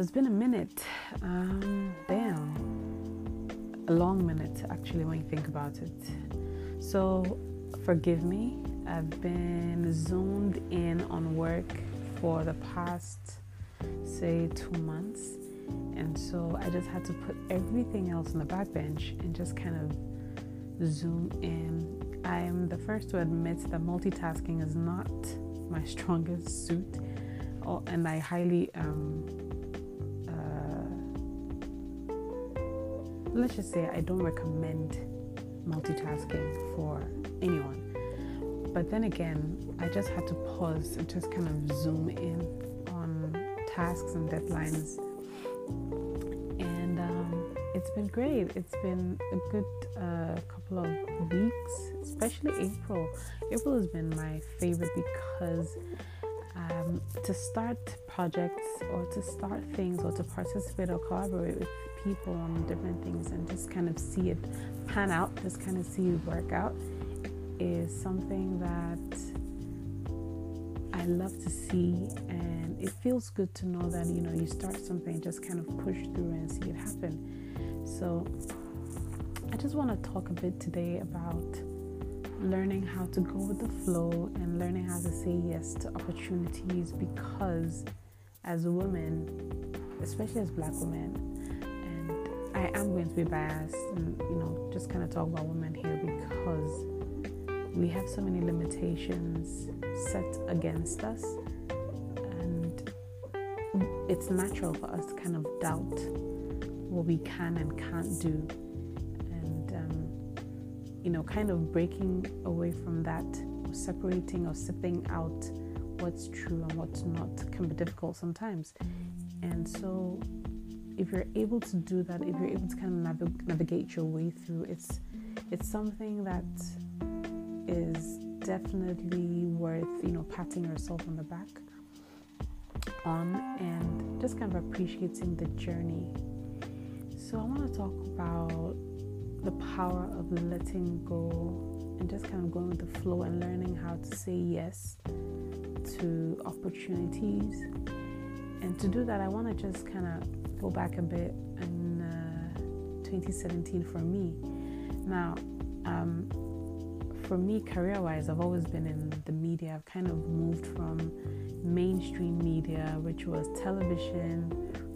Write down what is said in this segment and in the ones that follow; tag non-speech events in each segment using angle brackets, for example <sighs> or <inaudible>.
it's been a minute. Um, damn, a long minute actually when you think about it. So forgive me. I've been zoomed in on work for the past, say, two months, and so I just had to put everything else on the back bench and just kind of zoom in I'm the first to admit that multitasking is not my <laughs> strongest suit, oh, and I highly, um, let's just say, I don't recommend multitasking for anyone. But then again, I just had to pause and just kind of zoom in on tasks and deadlines And um, it's been great. It's been a good uh, couple of weeks, especially April. April has been my favorite because um, to start projects or to start things or to participate or collaborate with people on different things and just kind of see it pan out, just kind of see it work out is something that I love to see. And it feels good to know that you know you start something just kind of push through and see it happen. So, I just want to talk a bit today about learning how to go with the flow and learning how to say yes to opportunities because, as a woman, especially as black women, and I am going to be biased and you know just kind of talk about women here because we have so many limitations set against us, and it's natural for us to kind of doubt what we can and can't do. And, um, you know, kind of breaking away from that, or separating or sipping out what's true and what's not can be difficult sometimes. And so, if you're able to do that, if you're able to kind of nav- navigate your way through, it's it's something that is definitely worth you know patting yourself on the back on and just kind of appreciating the journey so, I want to talk about the power of letting go and just kind of going with the flow and learning how to say yes to opportunities. And to do that, I want to just kind of go back a bit in uh, 2017 for me. Now, um, for me, career wise, I've always been in the media. I've kind of moved from mainstream media, which was television,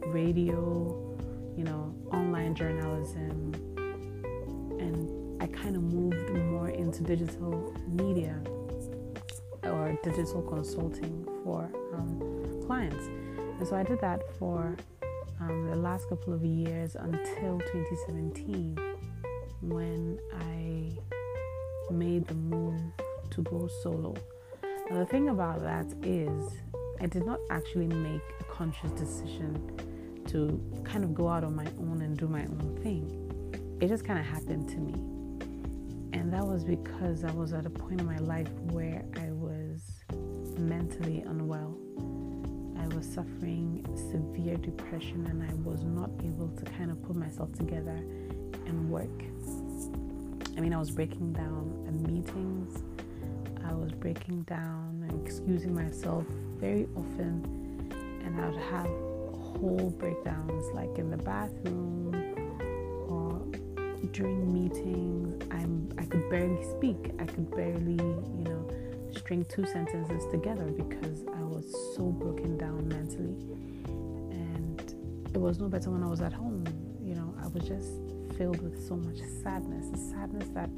radio, you know, online journalism, and I kind of moved more into digital media or digital consulting for um, clients. And so I did that for um, the last couple of years until 2017 when I made the move to go solo. Now, the thing about that is, I did not actually make a conscious decision to kind of go out on my own and do my own thing. It just kind of happened to me. And that was because I was at a point in my life where I was mentally unwell. I was suffering severe depression and I was not able to kind of put myself together and work. I mean, I was breaking down at meetings, I was breaking down and excusing myself very often, and I would have whole breakdowns, like in the bathroom or during meetings. I'm I could barely speak. I could barely, you know, string two sentences together because I was so broken down mentally. And it was no better when I was at home. You know, I was just filled with so much sadness, a sadness that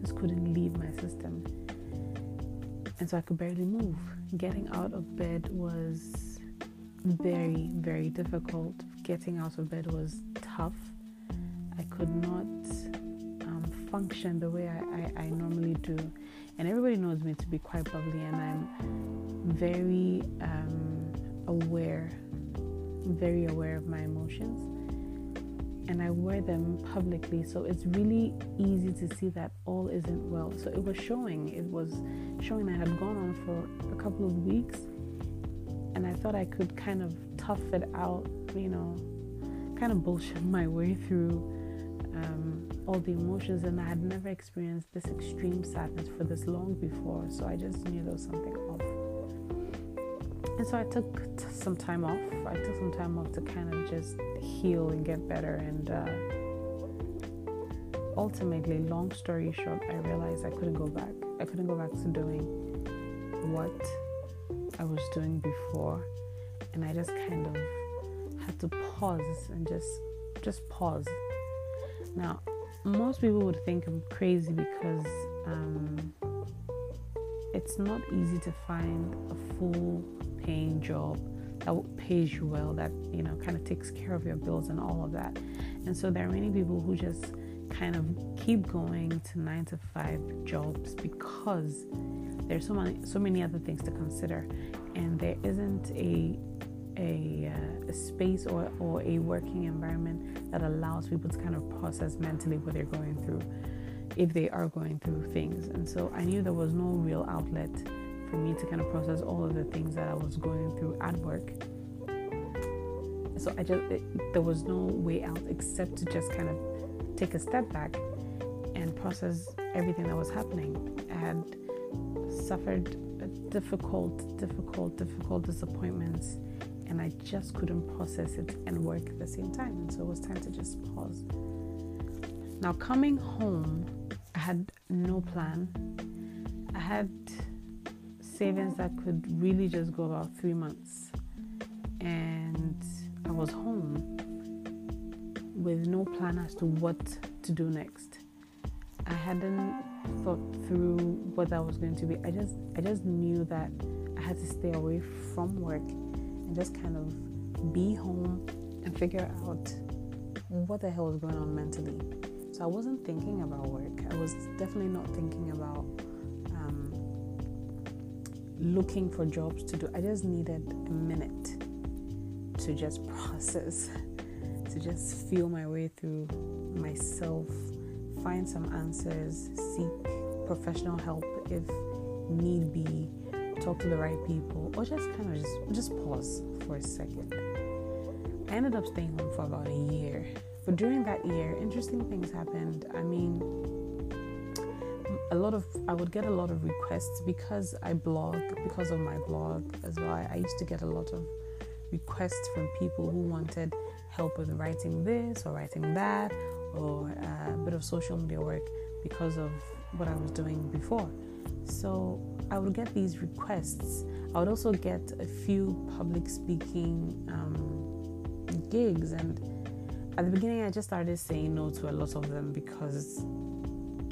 just couldn't leave my system. And so I could barely move. Getting out of bed was very, very difficult. Getting out of bed was tough. I could not um, function the way I, I, I, normally do. And everybody knows me to be quite bubbly, and I'm very um, aware, very aware of my emotions. And I wear them publicly, so it's really easy to see that all isn't well. So it was showing, it was showing I had gone on for a couple of weeks and I thought I could kind of tough it out, you know, kind of bullshit <laughs> my way through um, all the emotions, and I had never experienced this extreme sadness for this long before. So I just knew there was something off. And so I took t- some time off. I took some time off to kind of just heal and get better. And uh, ultimately, long story short, I realized I couldn't go back. I couldn't go back to doing what I was doing before. And I just kind of had to pause and just just pause. Now, most people would think I'm crazy because um, it's not easy to find a full paying job that pays you well, that you know kind of takes care of your bills and all of that. And so there are many people who just kind of keep going to nine to five jobs because there's so many so many other things to consider, and there isn't a a, uh, a, space or, or a working environment that allows people to kind of process mentally what they're going through if they are going through things. And so I knew there was no real outlet for me to kind of process all of the things that I was going through at work. So I just, it, there was no way out except to just kind of take a step back and process everything that was happening. I had suffered difficult, difficult, difficult disappointments and I just couldn't process it and work at the same time. And so it was time to just pause. Now, coming home, I had no plan. I had savings that could really just go about three months. And I was home with no plan as to what to do next. I hadn't thought through what that was going to be. I just I just knew that I had to stay away from work just kind of be home and figure out what the hell was going on mentally. So I wasn't thinking about work. I was definitely not thinking about um, looking for jobs to do. I just needed a minute to just <laughs> process, to just feel my way through myself, find some answers, seek professional help if need be talk to the right people, or just kind of just just pause for a second. I ended up staying home for about a year. But during that year, interesting things happened. I mean, a lot of I would get a lot of requests because I blog, because of my blog as well. I used to get a lot of requests from people who wanted help with writing this or writing that or uh, a bit of social media work because of what I was doing before. So I would get these requests. I would also get a few public speaking um, gigs, and at the beginning, I just started saying no to a lot of them because,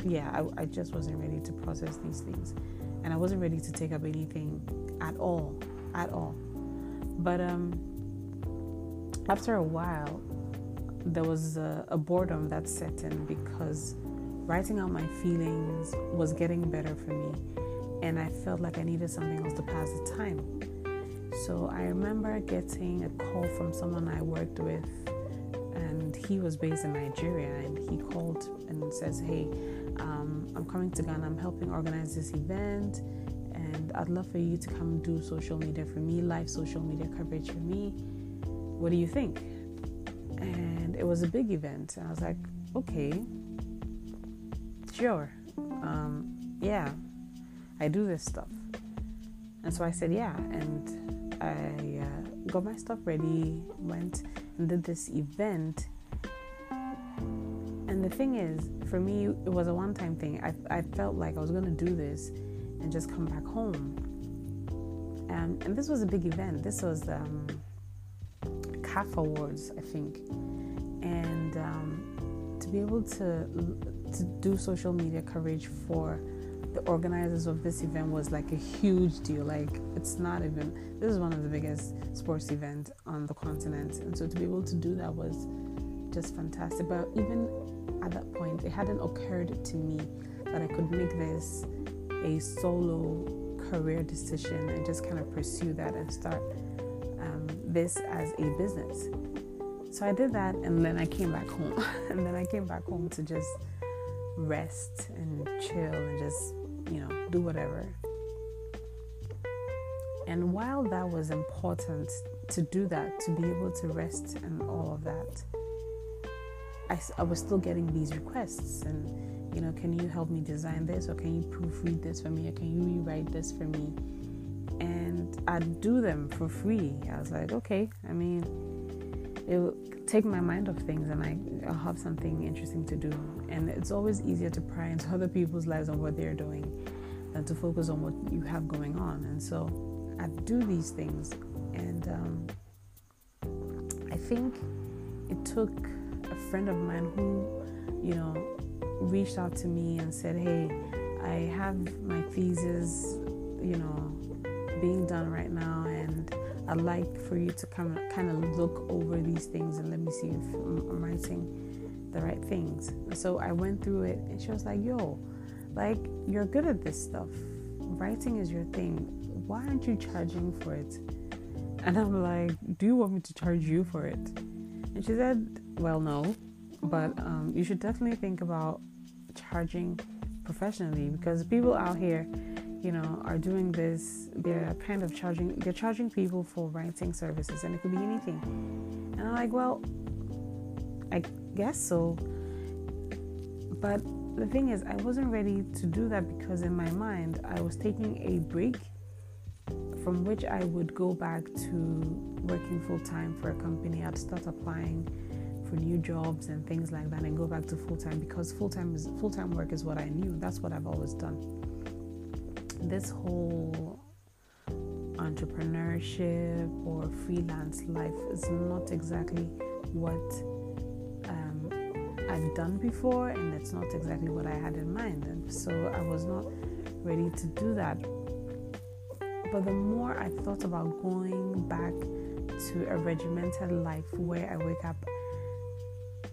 yeah, I, I just wasn't ready to process these things, and I wasn't ready to take up anything at all, at all. But um, after a while, there was a, a boredom that set in because writing out my feelings was getting better for me and I felt like I needed something else to pass the time. So I remember getting a call from someone I worked with, and he was based in Nigeria, and he called and says, "Hey, um, I'm coming to Ghana. I'm helping organize this event, and I'd love for you to come do social media for me, live social media coverage for me. What do you think?" And it was a big event, and I was like, "Okay, sure, um, yeah." I do this stuff. And so I said, yeah. And I uh, got my stuff ready, went and did this event. And the thing is, for me, it was a one time thing. I, I felt like I was going to do this and just come back home. Um, and this was a big event. This was um, CAF Awards, I think. And um, to be able to, to do social media coverage for the organizers of this event was like a huge deal. Like it's not even this is one of the biggest sports events on the continent, and so to be able to do that was just fantastic. But even at that point, it hadn't occurred to me that I could make this a solo career decision and just kind of pursue that and start um, this as a business. So I did that, and then I came back home, <laughs> and then I came back home to just rest and chill and just you know, do whatever. And while that was important to do that, to be able to rest and all of that, I, I was still getting these requests and you know can you help me design this or can you proofread this for me or can you rewrite this for me and i'd do them for free i was like okay i mean it will take my mind off things and I, i'll have something interesting to do. And it's always easier to pry into other people's lives and what they're doing than to focus on what you have going on. And so i do these things and um, i think it took a friend of mine who, you know, reached out to me and said, Hey, I have my thesis, you know, being done right now, I'd like for you to come kind of look over these things and let me see if I'm writing the right things. So I went through it, and she was like, Yo, like, you're good at this stuff. Writing is your thing. Why aren't you charging for it? And I'm like, Do you want me to charge you for it? And she said, Well, no, but um, you should definitely think about charging professionally because people out here, you know, are doing this. They're kind of charging, they're charging people for writing services, and it could be anything. And I'm like, Well, I guess so. But the thing is, I wasn't ready to do that because in my mind, I was taking a break from which I would go back to working full time for a company, I'd start applying for new jobs and things like that and go back to full time because full time is full time work is what I knew. That's what I've always done. This whole entrepreneurship or freelance life is not exactly what um, I've done before, and it's not exactly what I had in mind. And so I was not ready to do that. But the more I thought about going back to a regimented life where I wake up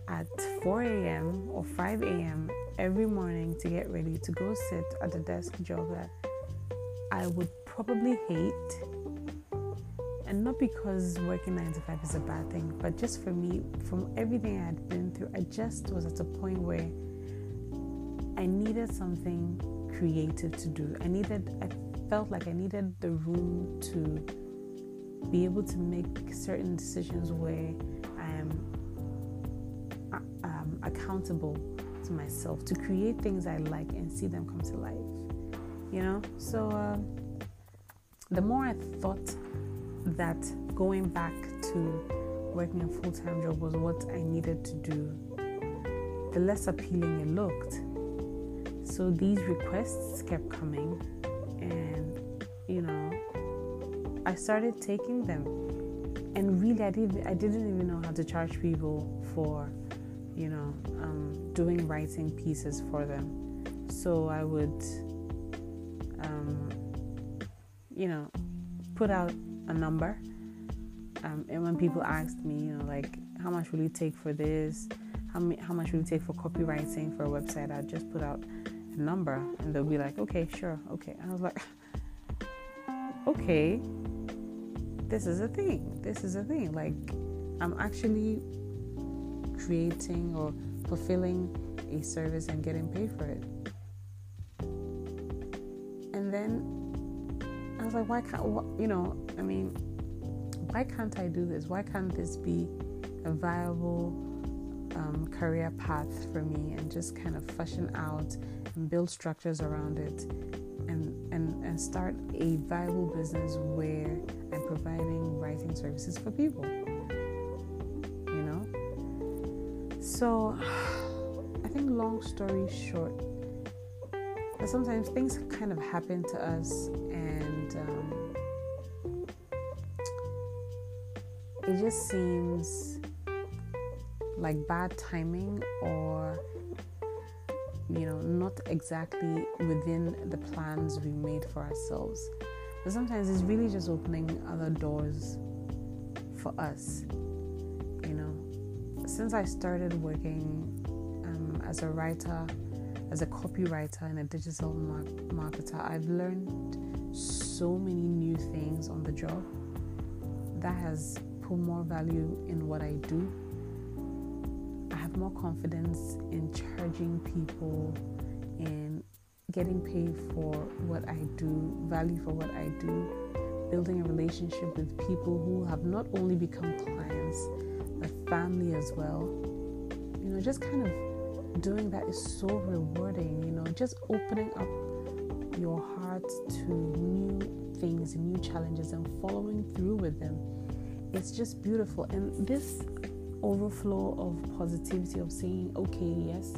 at 4 a.m. or 5 a.m. every morning to get ready to go sit at the desk job that I would probably hate. And not because working 9 to 5 is a bad thing, but just for me, from everything I had been through, I just was at a point where I needed something creative to do. I needed, I felt like I needed the room to be able to make certain decisions where I am uh, um, accountable to myself to create things I like and see them come to life. You know, so uh, the more I thought that going back to working a full time job was what I needed to do, the less appealing it looked. So these requests kept coming, and you know, I started taking them. And really, I didn't, I didn't even know how to charge people for, you know, um, doing writing pieces for them. So I would, um, you know, put out a number. Um, and when people asked me, you know, like, how much will you take for this? How, how much will you take for copywriting for a website? I'd just put out a number and they'll be like, okay, sure, okay. And I was like, <laughs> okay, this is a thing. This is a thing. Like, I'm actually creating or fulfilling a service and getting paid for it. Like, why can't, you know, I mean, why can't I do this? Why can't this be a viable um, career path for me and just kind of fashion out and build structures around it and, and, and start a viable business where I'm providing writing services for people. You know? So, <sighs> I think, long story short, sometimes things kind of happen to us it just seems like bad timing or you know, not exactly within the plans we made for ourselves. But sometimes it's really just opening other doors for us. You know, since I started working um, as a writer, as a copywriter and a digital mar- marketer, I've learned so many new things on the job that has put more value in what I do I have more confidence in charging people and getting paid for what I do, value for what I do, building a relationship with people who have not only become clients, but family as well. You know, just kind of doing that is so rewarding, you know, just opening up your heart to new things, new challenges, and following through with them. It's just beautiful. And this overflow of positivity of saying, okay, yes,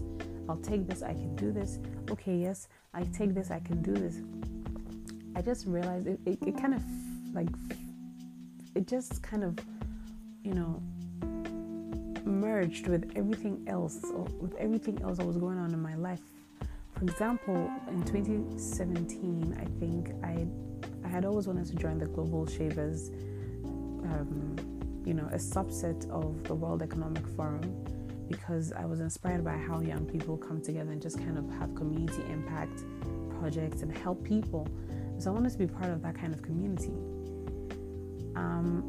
I'll take this, I can do this. Okay, yes, I take this, I can do this. I just realized it, it, it kind of like, it just kind of, you know, merged with everything else, with everything else that was going on in my life. For example, in 2017, I think I, I had always wanted to join the Global Shapers, um, you know, a subset of the World Economic Forum because I was inspired by how young people come together and just kind of have community impact projects and help people. So I wanted to be part of that kind of community. Um,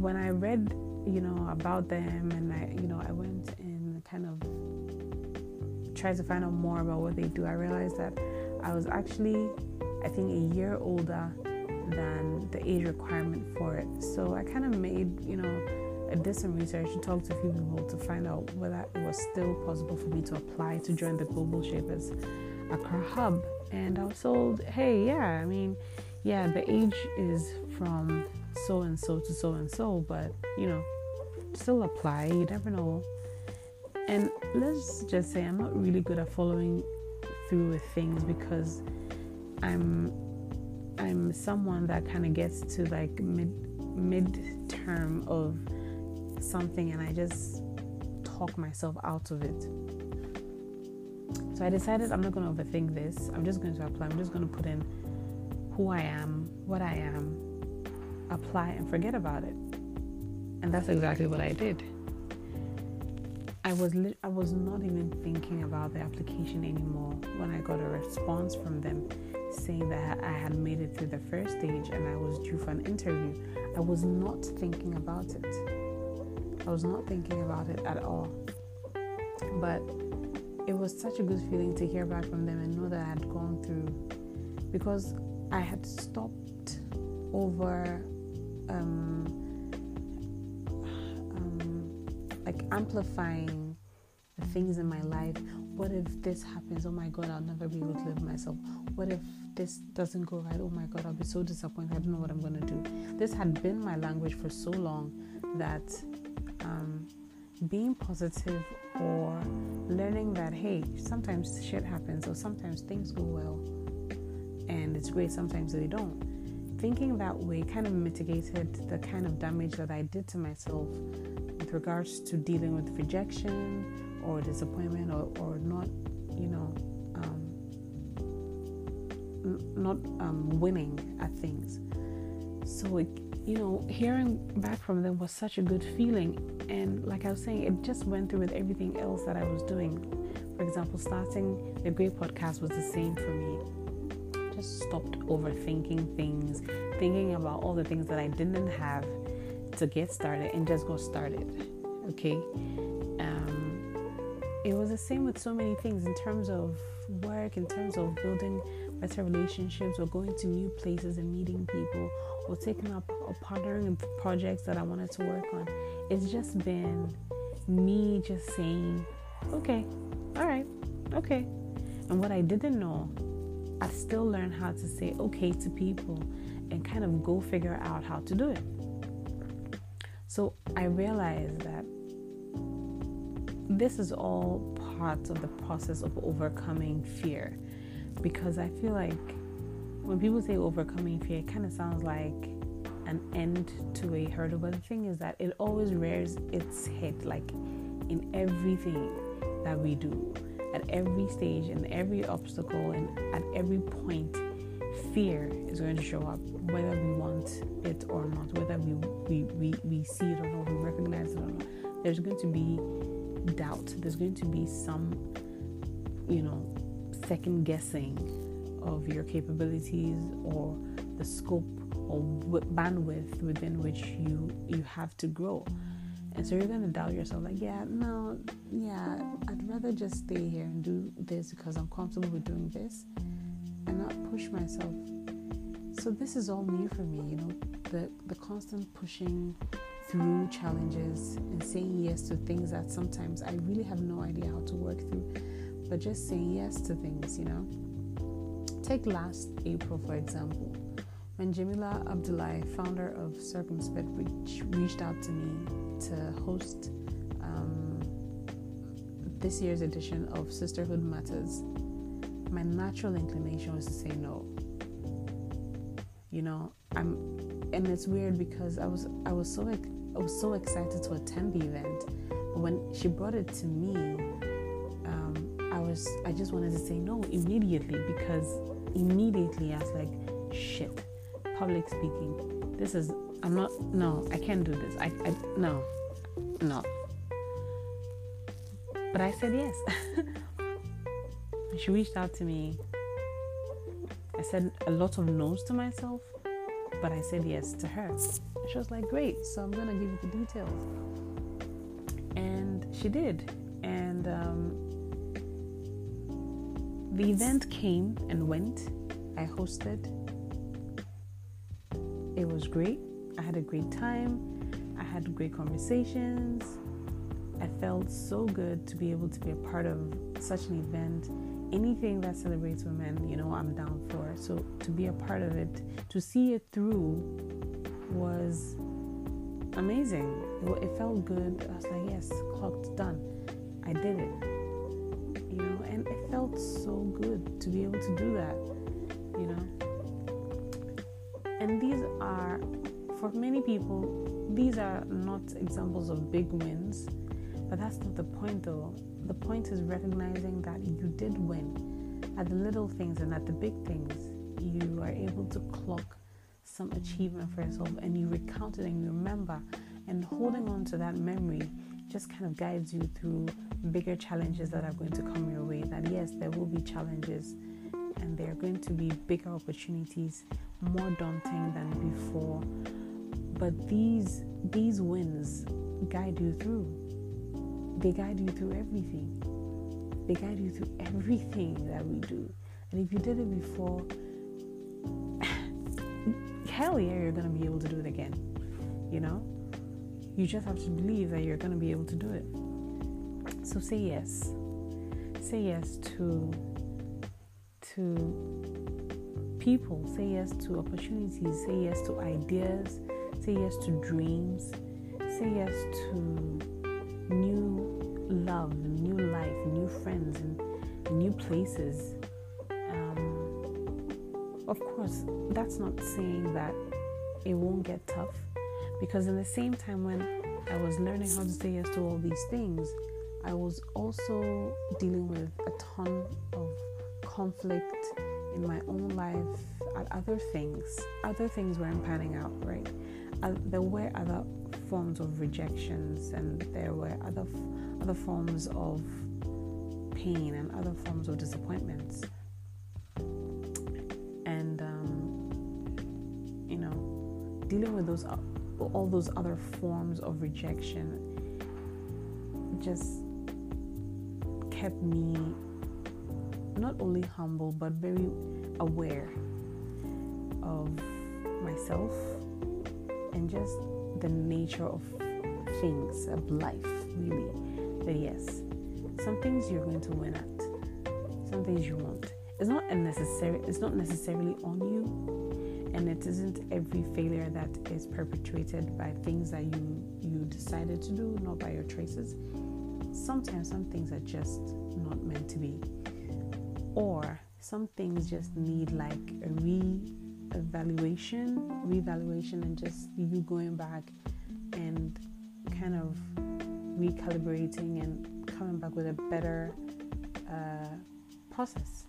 when I read, you know, about them and I, you know, I went and kind of tried to find out more about what they do, I realized that I was actually, I think, a year older than the age requirement for it. So I kind of made, you know, I did some research and talked to a few people to find out whether it was still possible for me to apply to join the Global Shapers Accra Hub. And I was told, hey, yeah, I mean, yeah, the age is from so and so to so and so, but you know, still apply. You never know. And let's just say I'm not really good at following through with things because I'm I'm someone that kind of gets to like mid term of something and I just talk myself out of it. So I decided I'm not going to overthink this. I'm just going to apply. I'm just going to put in who I am, what I am, apply, and forget about it. And that's exactly what I did. I was li- I was not even thinking about the application anymore when I got a response from them saying that I had made it through the first stage and I was due for an interview. I was not thinking about it. I was not thinking about it at all. But it was such a good feeling to hear back from them and know that I had gone through because I had stopped over um, <sighs> um, like amplifying things in my life. What if this happens? Oh my god, I'll never be able to live myself. What if this doesn't go right? Oh my god, I'll be so disappointed. I don't know what I'm gonna do. This had been my language for so long that um, being positive or learning that hey sometimes shit happens or sometimes things go well and it's great sometimes they don't thinking that way kind of mitigated the kind of damage that i did to myself with regards to dealing with rejection or disappointment or, or not you know um, not um, winning at things so it you know, hearing back from them was such a good feeling. And like I was saying, it just went through with everything else that I was doing. For example, starting the Grey Podcast was the same for me. Just stopped overthinking things, thinking about all the things that I didn't have to get started and just got started. Okay. It was the same with so many things in terms of work, in terms of building better relationships, or going to new places and meeting people or taking up or partnering in projects that I wanted to work on. It's just been me just saying, okay, all right, okay. And what I didn't know, I still learned how to say okay to people and kind of go figure out how to do it. So I realized that this is all part of the process of overcoming fear because I feel like when people say overcoming fear, it kind of sounds like an end to a hurdle. But the thing is that it always rears its head, like in everything that we do, at every stage, and every obstacle, and at every point. Fear is going to show up, whether we want it or not, whether we, we, we, we see it or not, we recognize it or not. There's going to be doubt, there's going to be some, you know, second guessing of your capabilities or the scope or bandwidth within which you you have to grow. And so you're going to doubt yourself like yeah no yeah i'd rather just stay here and do this because i'm comfortable with doing this and not push myself. So this is all new for me you know the the constant pushing through challenges and saying yes to things that sometimes I really have no idea how to work through, but just saying yes to things, you know. Take last April, for example, when Jamila Abdullahi, founder of Circumspect, reach, reached out to me to host um, this year's edition of Sisterhood Matters, my natural inclination was to say no. You know, I'm, and it's weird because I was I was so I was so excited to attend the event, but when she brought it to me, um, I was I just wanted to say no immediately because immediately I was like, shit, public speaking. This is, I'm not, no, I can't do this. I, I no, no. But I said yes. <laughs> she reached out to me. I said a lot of no's to myself, but I said yes to her. She was like, great, so I'm gonna give you the details. And she did. And um, the event came and went. I hosted. It was great. I had a great time. I had great conversations. I felt so good to be able to be a part of such an event. Anything that celebrates women, you know, I'm down for. So to be a part of it, to see it through was amazing. It, felt good. I was like, yes, clocked, done. I did it you know, and it felt so good to be able to do that, you know. And these are, for many people, these are not examples of big wins, but that's not the point though. The point is recognizing that you did win at the little things and at the big things. You are able to clock some achievement for yourself and you recount it and you remember and holding on to that memory just kind of guides you through bigger challenges that are going to come your way. That yes, there will be challenges and there are going to be bigger opportunities, more daunting than before. But these these wins guide you through. They guide you through everything. They guide you through everything that we do. And if you did it before, <sighs> hell yeah, you're gonna be able to do it again. You know? You just have to believe that you're going to be able to do it. So say yes. Say yes to to people. Say yes to opportunities. Say yes to ideas. Say yes to dreams. Say yes to new love, new life, new friends, and new places. Um, of course, that's not saying that it won't get tough because in the same time when I was learning how to say yes to all these things, I was also dealing with a ton of conflict in my own life at other things. Other things weren't panning out, right? Uh, there were other forms of rejections, and there were other other forms of pain and other forms of disappointments. And um, you know, dealing with those all those other forms of rejection just kept me not only humble but very aware of myself and just the nature of things of life really that yes. Some things you're going to win at. Some things you won't. It's not unnecessary it's not necessarily on you and it isn't every failure that is perpetuated by things that you you decided to do not by your choices. Sometimes some things are just not meant to be. Or some things just need like a re-evaluation re-evaluation and just you going back and kind of recalibrating and coming back with a better uh, process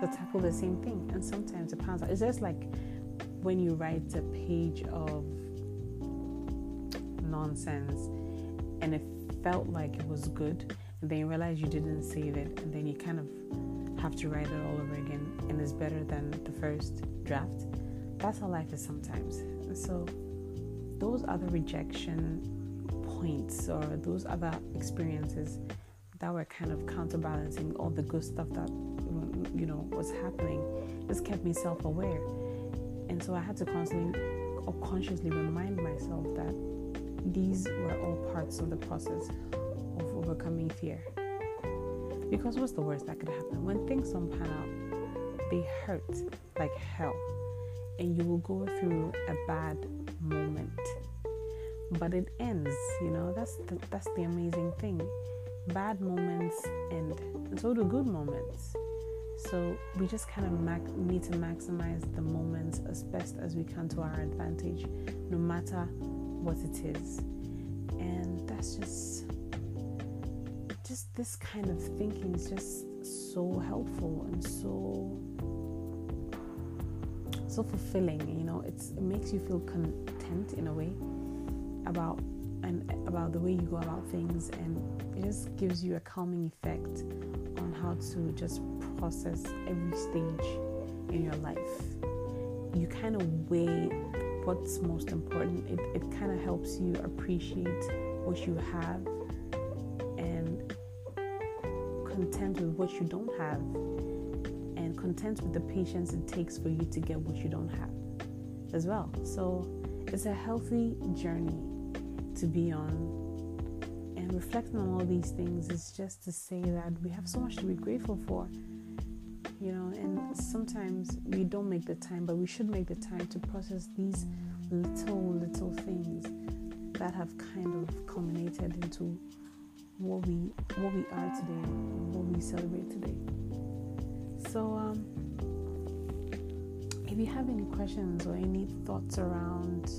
to tackle the same thing and sometimes it pans out it's just like when you write a page of nonsense and it felt like it was good, and then you realize you didn't save it, and then you kind of have to write it all over again, and it's better than the first draft. That's how life is sometimes. So, those other rejection points or those other experiences that were kind of counterbalancing all the good stuff that you know was happening just kept me self-aware and so I had to constantly or consciously remind myself that these were all parts of the process of overcoming fear. Because what's the worst that could happen? When things don't pan out, they hurt like hell. And you will go through a bad moment. But it ends, you know, that's the, that's the amazing thing. Bad moments end, and so do good moments. So we just kind of mac- need to maximize the moments as best as we can to our advantage, no matter what it is. And that's just just this kind of thinking is just so helpful and so so fulfilling you know it's it makes you feel content in a way about and about the way you go about things and it just gives you a calming effect on how to just process every stage in your life. You kind of weigh what's most important. It, it kind of helps you appreciate what you have and content with what you don't have and content with the patience it takes for you to get what you don't have as well. So it's a healthy journey to be on. And reflecting on all these things is just to say that we have so much to be grateful for. You know, and sometimes we don't make the time, but we should make the time to process these little, little things that have kind of culminated into what we what we are today, what we celebrate today. So um if you have any questions or any thoughts around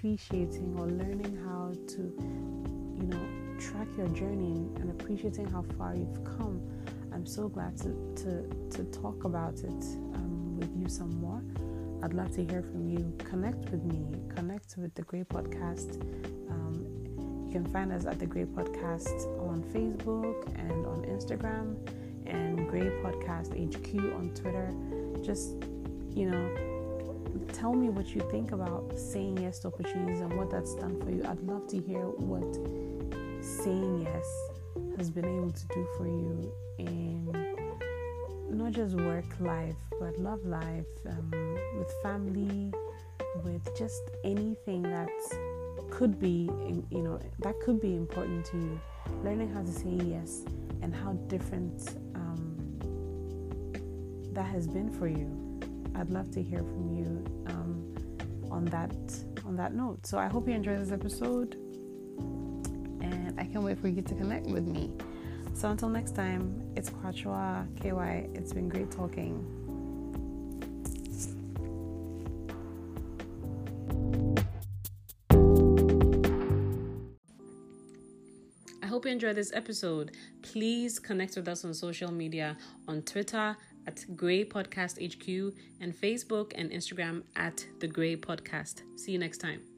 appreciating or learning how to, you know, track your journey and appreciating how far you've come. I'm so glad to, to, to talk about it um, with you some more. I'd love to hear from you. Connect with me, connect with the Grey Podcast. Um, you can find us at the Grey Podcast on Facebook and on Instagram, and Grey Podcast HQ on Twitter. Just, you know, tell me what you think about saying yes to opportunities and what that's done for you. I'd love to hear what saying yes has been able to do for you in not just work life, but love life, um, with family, with just anything that could be, you know, that could be important to you. Learning how to say yes and how different um, that has been for you. I'd love to hear from you um, on that on that note. So I hope you enjoyed this episode, and I can't wait for you to connect with me. So until next time, it's Kwachua KY. It's been great talking. I hope you enjoyed this episode. Please connect with us on social media on Twitter at Grey Podcast HQ and Facebook and Instagram at The Grey Podcast. See you next time.